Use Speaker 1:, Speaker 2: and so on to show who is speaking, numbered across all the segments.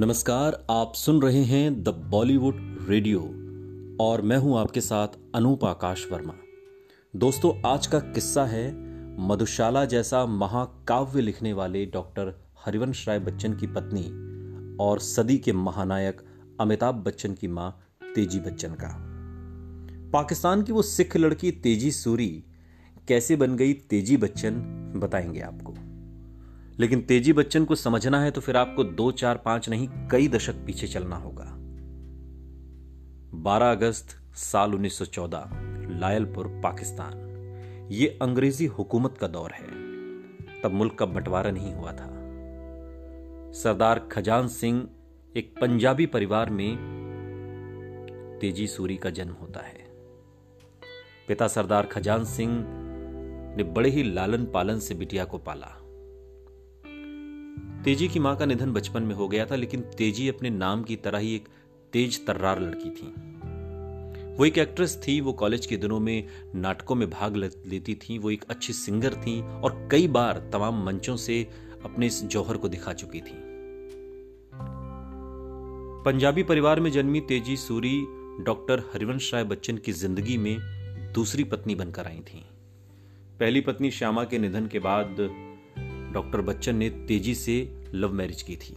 Speaker 1: नमस्कार, आप सुन रहे हैं द बॉलीवुड रेडियो और मैं हूँ आपके साथ अनूप आकाश वर्मा। दोस्तों, आज का किस्सा है मधुशाला जैसा महाकाव्य लिखने वाले डॉक्टर हरिवंश राय बच्चन की पत्नी और सदी के महानायक अमिताभ बच्चन की माँ तेज़ी बच्चन का। पाकिस्तान की वो सिख लड़की तेज़ी सूरी कैसे बन गई तेज़ी बच्चन, बताएँगे आपको। लेकिन तेज़ी बच्चन को समझना है तो फिर आपको दो, चार, पाँच नहीं, कई दशक पीछे चलना होगा। 12 अगस्त, साल 1914 लायलपुर, पाकिस्तान। ये अंग्रेज़ी हुकूमत का दौर है। तब मुल्क का बंटवारा नहीं हुआ था। सरदार खजान सिंह एक पंजाबी परिवार में तेज़ी सूरी का जन्म होता है। पिता सरदार खजान सिंह ने बड़े ही लालन पालन से बिटिया को पाला। तेज़ी की माँ का निधन बचपन में हो गया था, लेकिन तेज़ी अपने नाम की तरह ही एक तेज तर्रार लड़की थी। वो एक एक्ट्रेस थी, वो कॉलेज के दिनों में नाटकों में भाग लेती थी, वो एक अच्छी सिंगर थी और कई बार तमाम मंचों से अपने इस जौहर को दिखा चुकी थी। पंजाबी परिवार में जन्मी तेज़ी सूरी, डॉक्टर हरिवंश राय बच्चन की ज़िंदगी में दूसरी पत्नी बनकर आई थी। पहली पत्नी श्यामा के निधन के बाद डॉक्टर बच्चन ने तेज़ी से लव मैरिज की थी।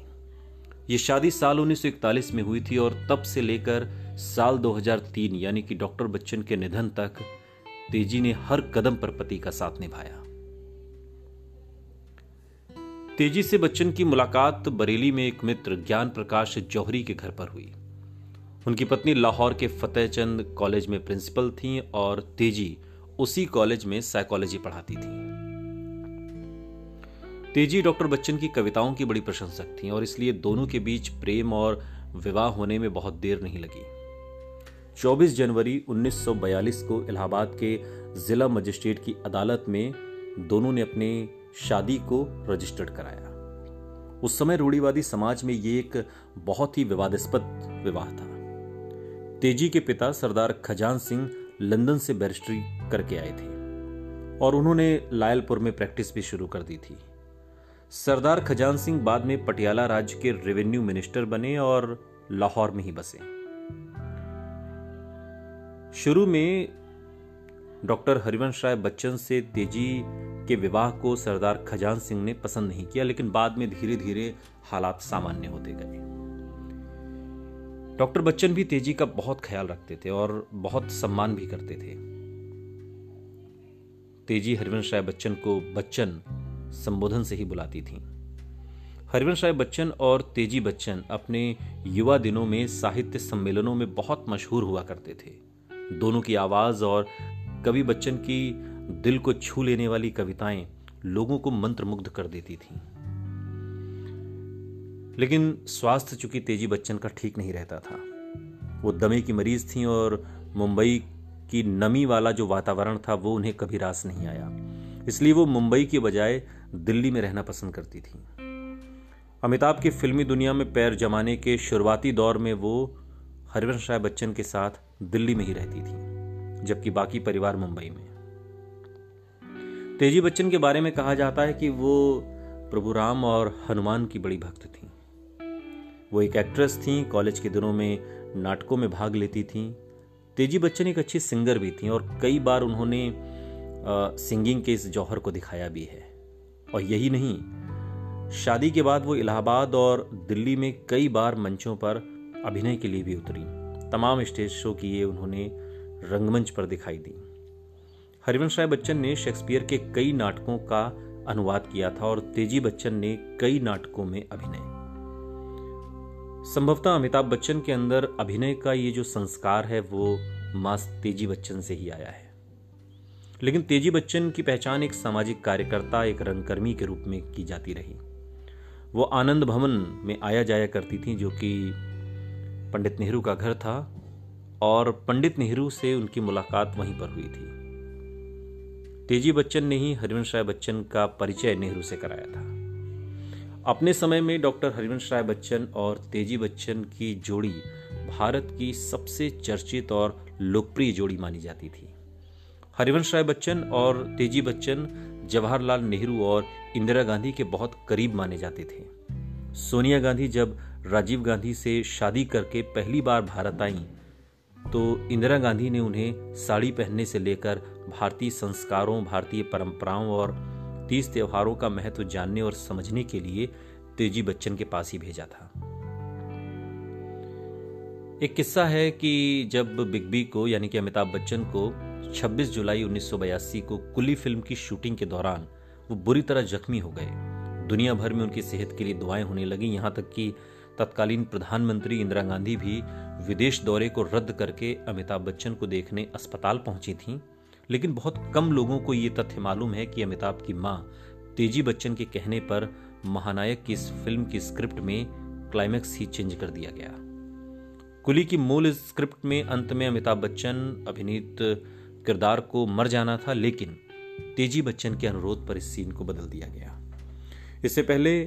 Speaker 1: ये शादी साल 1941 में हुई थी और तब से लेकर साल 2003 यानी कि डॉक्टर बच्चन के निधन तक, तेज़ी ने हर कदम पर पति का साथ निभाया। तेज़ी से बच्चन की मुलाकात बरेली में एक मित्र, ज्ञान प्रकाश जौहरी के घर पर हुई। उनकी पत्नी लाहौर के फतेहचंद कॉलेज में प्रिंसिपल थी और तेज़ी उसी कॉलेज में साइकोलॉजी पढ़ाती थी। तेज़ी डॉक्टर बच्चन की कविताओं की बड़ी प्रशंसक थी और इसलिए दोनों के बीच प्रेम और विवाह होने में बहुत देर नहीं लगी। 24 जनवरी 1942 को इलाहाबाद के जिला मजिस्ट्रेट की अदालत में दोनों ने अपने शादी को रजिस्टर्ड कराया। उस समय रूढ़ीवादी समाज में ये एक बहुत ही विवादास्पद विवाह था। तेज़ी के पिता सरदार खजान सिंह लंदन से बैरिस्ट्री करके आए थे और उन्होंने लायलपुर में प्रैक्टिस भी शुरू कर दी थी। सरदार खजान सिंह बाद में पटियाला राज्य के रेवेन्यू मिनिस्टर बने और लाहौर में ही बसे। शुरू में डॉक्टर हरिवंश राय बच्चन से तेज़ी के विवाह को सरदार खजान सिंह ने पसंद नहीं किया, लेकिन बाद में धीरे धीरे हालात सामान्य होते गए। डॉक्टर बच्चन भी तेज़ी का बहुत ख्याल रखते थे और बहुत सम्मान भी करते थे। तेज़ी हरिवंश राय बच्चन को बच्चन संबोधन से ही बुलाती थी। हरिवंश राय बच्चन और तेज़ी बच्चन अपने युवा दिनों में साहित्य सम्मेलनों में बहुत मशहूर हुआ करते थे। दोनों की आवाज़ और कवि बच्चन की दिल को छू लेने वाली कविताएँ लोगों को मंत्रमुग्ध कर देती थी। लेकिन स्वास्थ्य चूँकि तेज़ी बच्चन का ठीक नहीं रहता था। वो दमे की मरीज़ थी और मुंबई की नमी वाला जो वातावरण था, वो उन्हें कभी रास नहीं आया। इसलिए वो मुंबई के बजाय दिल्ली में रहना पसंद करती थी। अमिताभ की फिल्मी दुनिया में पैर जमाने के शुरुआती दौर में वो हरिवंश राय बच्चन के साथ दिल्ली में ही रहती थी जबकि बाकी परिवार मुंबई में। तेज़ी बच्चन के बारे में कहा जाता है कि वो प्रभु राम और हनुमान की बड़ी भक्त थी। वो एक एक्ट्रेस थी कॉलेज के दिनों में नाटकों में भाग लेती थी। तेज़ी बच्चन एक अच्छी सिंगर भी थी और कई बार उन्होंने आ, सिंगिंग के इस जौहर को दिखाया भी है। और यही नहीं, शादी के बाद वो इलाहाबाद और दिल्ली में कई बार मंचों पर अभिनय के लिए भी उतरी। तमाम स्टेज शो किए उन्होंने रंगमंच पर दिखाई दी। हरिवंश राय बच्चन ने शेक्सपियर के कई नाटकों का अनुवाद किया था और तेज़ी बच्चन ने कई नाटकों में अभिनय। संभवतः अमिताभ बच्चन के अंदर अभिनय का ये जो संस्कार है, वो मास तेज़ी बच्चन से ही आया है। लेकिन तेज़ी बच्चन की पहचान एक सामाजिक कार्यकर्ता, एक रंगकर्मी के रूप में की जाती रही। वो आनंद भवन में आया जाया करती थी, जो कि पंडित नेहरू का घर था, और पंडित नेहरू से उनकी मुलाकात वहीं पर हुई थी। तेज़ी बच्चन ने ही हरिवंश राय बच्चन का परिचय नेहरू से कराया था। अपने समय में डॉक्टर हरिवंश राय बच्चन और तेज़ी बच्चन की जोड़ी भारत की सबसे चर्चित और लोकप्रिय जोड़ी मानी जाती थी। हरिवंश राय बच्चन और तेज़ी बच्चन, जवाहरलाल नेहरू और इंदिरा गांधी के बहुत करीब माने जाते थे। सोनिया गांधी जब राजीव गांधी से शादी करके पहली बार भारत आई तो इंदिरा गांधी ने उन्हें साड़ी पहनने से लेकर भारतीय संस्कारों, भारतीय परंपराओं और तीज त्योहारों का महत्व जानने और समझने के लिए तेज़ी बच्चन के पास ही भेजा था। एक किस्सा है कि जब बिग बी को, यानी कि अमिताभ बच्चन को 26 जुलाई 1982 को कुली फ़िल्म की शूटिंग के दौरान वो बुरी तरह जख्मी हो गए। दुनिया भर में उनकी सेहत के लिए दुआएँ होने लगी। यहाँ तक कि तत्कालीन प्रधानमंत्री इंदिरा गांधी भी विदेश दौरे को रद्द करके अमिताभ बच्चन को देखने अस्पताल पहुँची थीं। लेकिन बहुत कम लोगों को ये तथ्य मालूम है कि अमिताभ की माँ तेज़ी बच्चन के कहने पर महानायक की इस फ़िल्म की स्क्रिप्ट में क्लाइमैक्स ही चेंज कर दिया गया। कुली की मूल स्क्रिप्ट में अंत में अमिताभ बच्चन, अभिनीत किरदार को मर जाना था, लेकिन तेज़ी बच्चन के अनुरोध पर इस सीन को बदल दिया गया। इससे पहले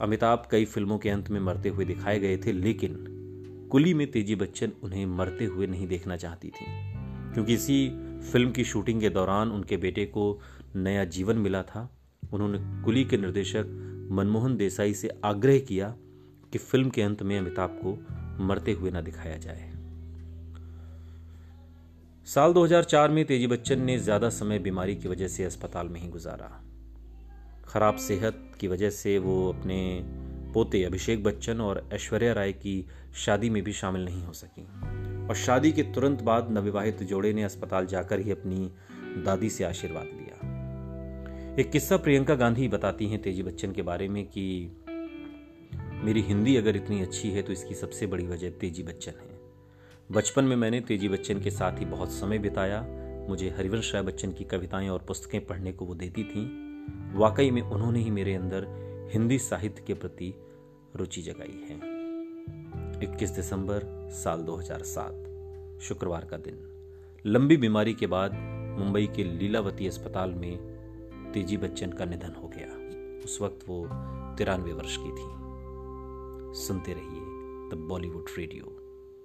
Speaker 1: अमिताभ कई फ़िल्मों के अंत में मरते हुए दिखाए गए थे, लेकिन कुली में तेज़ी बच्चन उन्हें मरते हुए नहीं देखना चाहती थी, क्योंकि इसी फ़िल्म की शूटिंग के दौरान उनके बेटे को नया जीवन मिला था। उन्होंने कुली के निर्देशक मनमोहन देसाई से आग्रह किया कि फ़िल्म के अंत में अमिताभ को मरते हुए न दिखाया जाए। साल 2004 में तेज़ी बच्चन ने ज़्यादा समय बीमारी की वजह से अस्पताल में ही गुजारा। खराब सेहत की वजह से वो अपने पोते अभिषेक बच्चन और ऐश्वर्या राय की शादी में भी शामिल नहीं हो सकी। और शादी के तुरंत बाद नवविवाहित जोड़े ने अस्पताल जाकर ही अपनी दादी से आशीर्वाद लिया। एक किस्सा प्रियंका गांधी बताती हैं तेज़ी बच्चन के बारे में कि, मेरी हिंदी अगर इतनी अच्छी है तो इसकी सबसे बड़ी वजह तेज़ी बच्चन है। बचपन में मैंने तेज़ी बच्चन के साथ ही बहुत समय बिताया। मुझे हरिवंश राय बच्चन की कविताएँ और पुस्तकें पढ़ने को वो देती थीं। वाकई में उन्होंने ही मेरे अंदर हिंदी साहित्य के प्रति रुचि जगाई है। 21 दिसंबर साल 2007 शुक्रवार का दिन। लंबी बीमारी के बाद मुंबई के लीलावती अस्पताल में तेज़ी बच्चन का निधन हो गया। उस वक्त वो तिरानवे वर्ष की थी। सुनते रहिए द बॉलीवुड रेडियो।